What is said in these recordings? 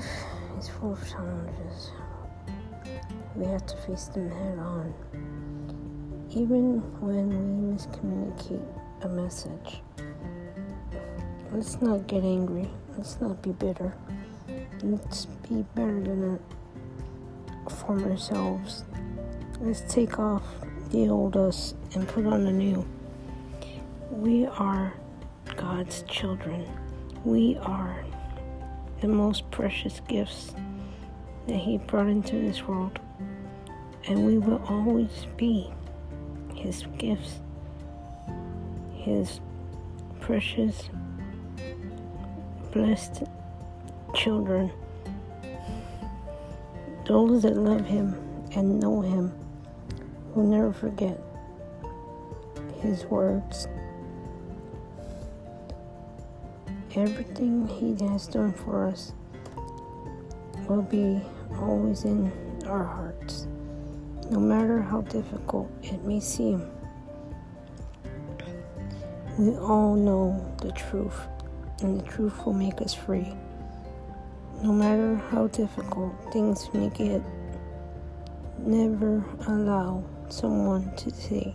Life is full of challenges. We have to face them head on. Even when we miscommunicate a message, let's not get angry. Let's not be bitter. Let's be better than our former selves. Let's take off the old us and put on the new. We are God's children. We are the most precious gifts that He brought into this world, and we will always be His gifts, His precious, blessed children. Those that love Him and know Him will never forget His words. Everything He has done for us will be always in our hearts, no matter how difficult it may seem. We all know the truth, and the truth will make us free. No matter how difficult things may get, never allow someone to say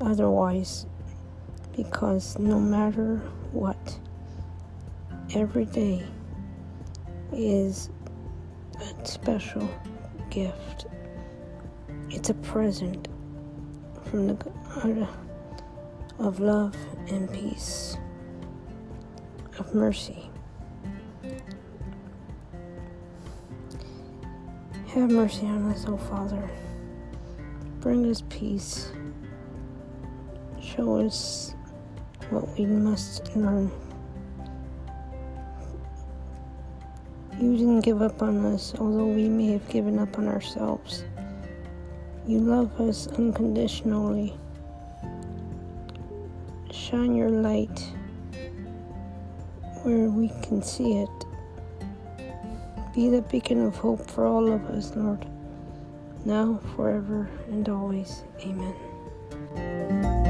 otherwise, because no matter what, every day is a special gift. It's a present from the God of love and peace, of mercy. Have mercy on us, O Father. Bring us peace. Show us what we must learn You didn't give up on us, although we may have given up on ourselves. You love us unconditionally. Shine your light where we can see it. Be the beacon of hope for all of us, Lord, now, forever, and always. Amen.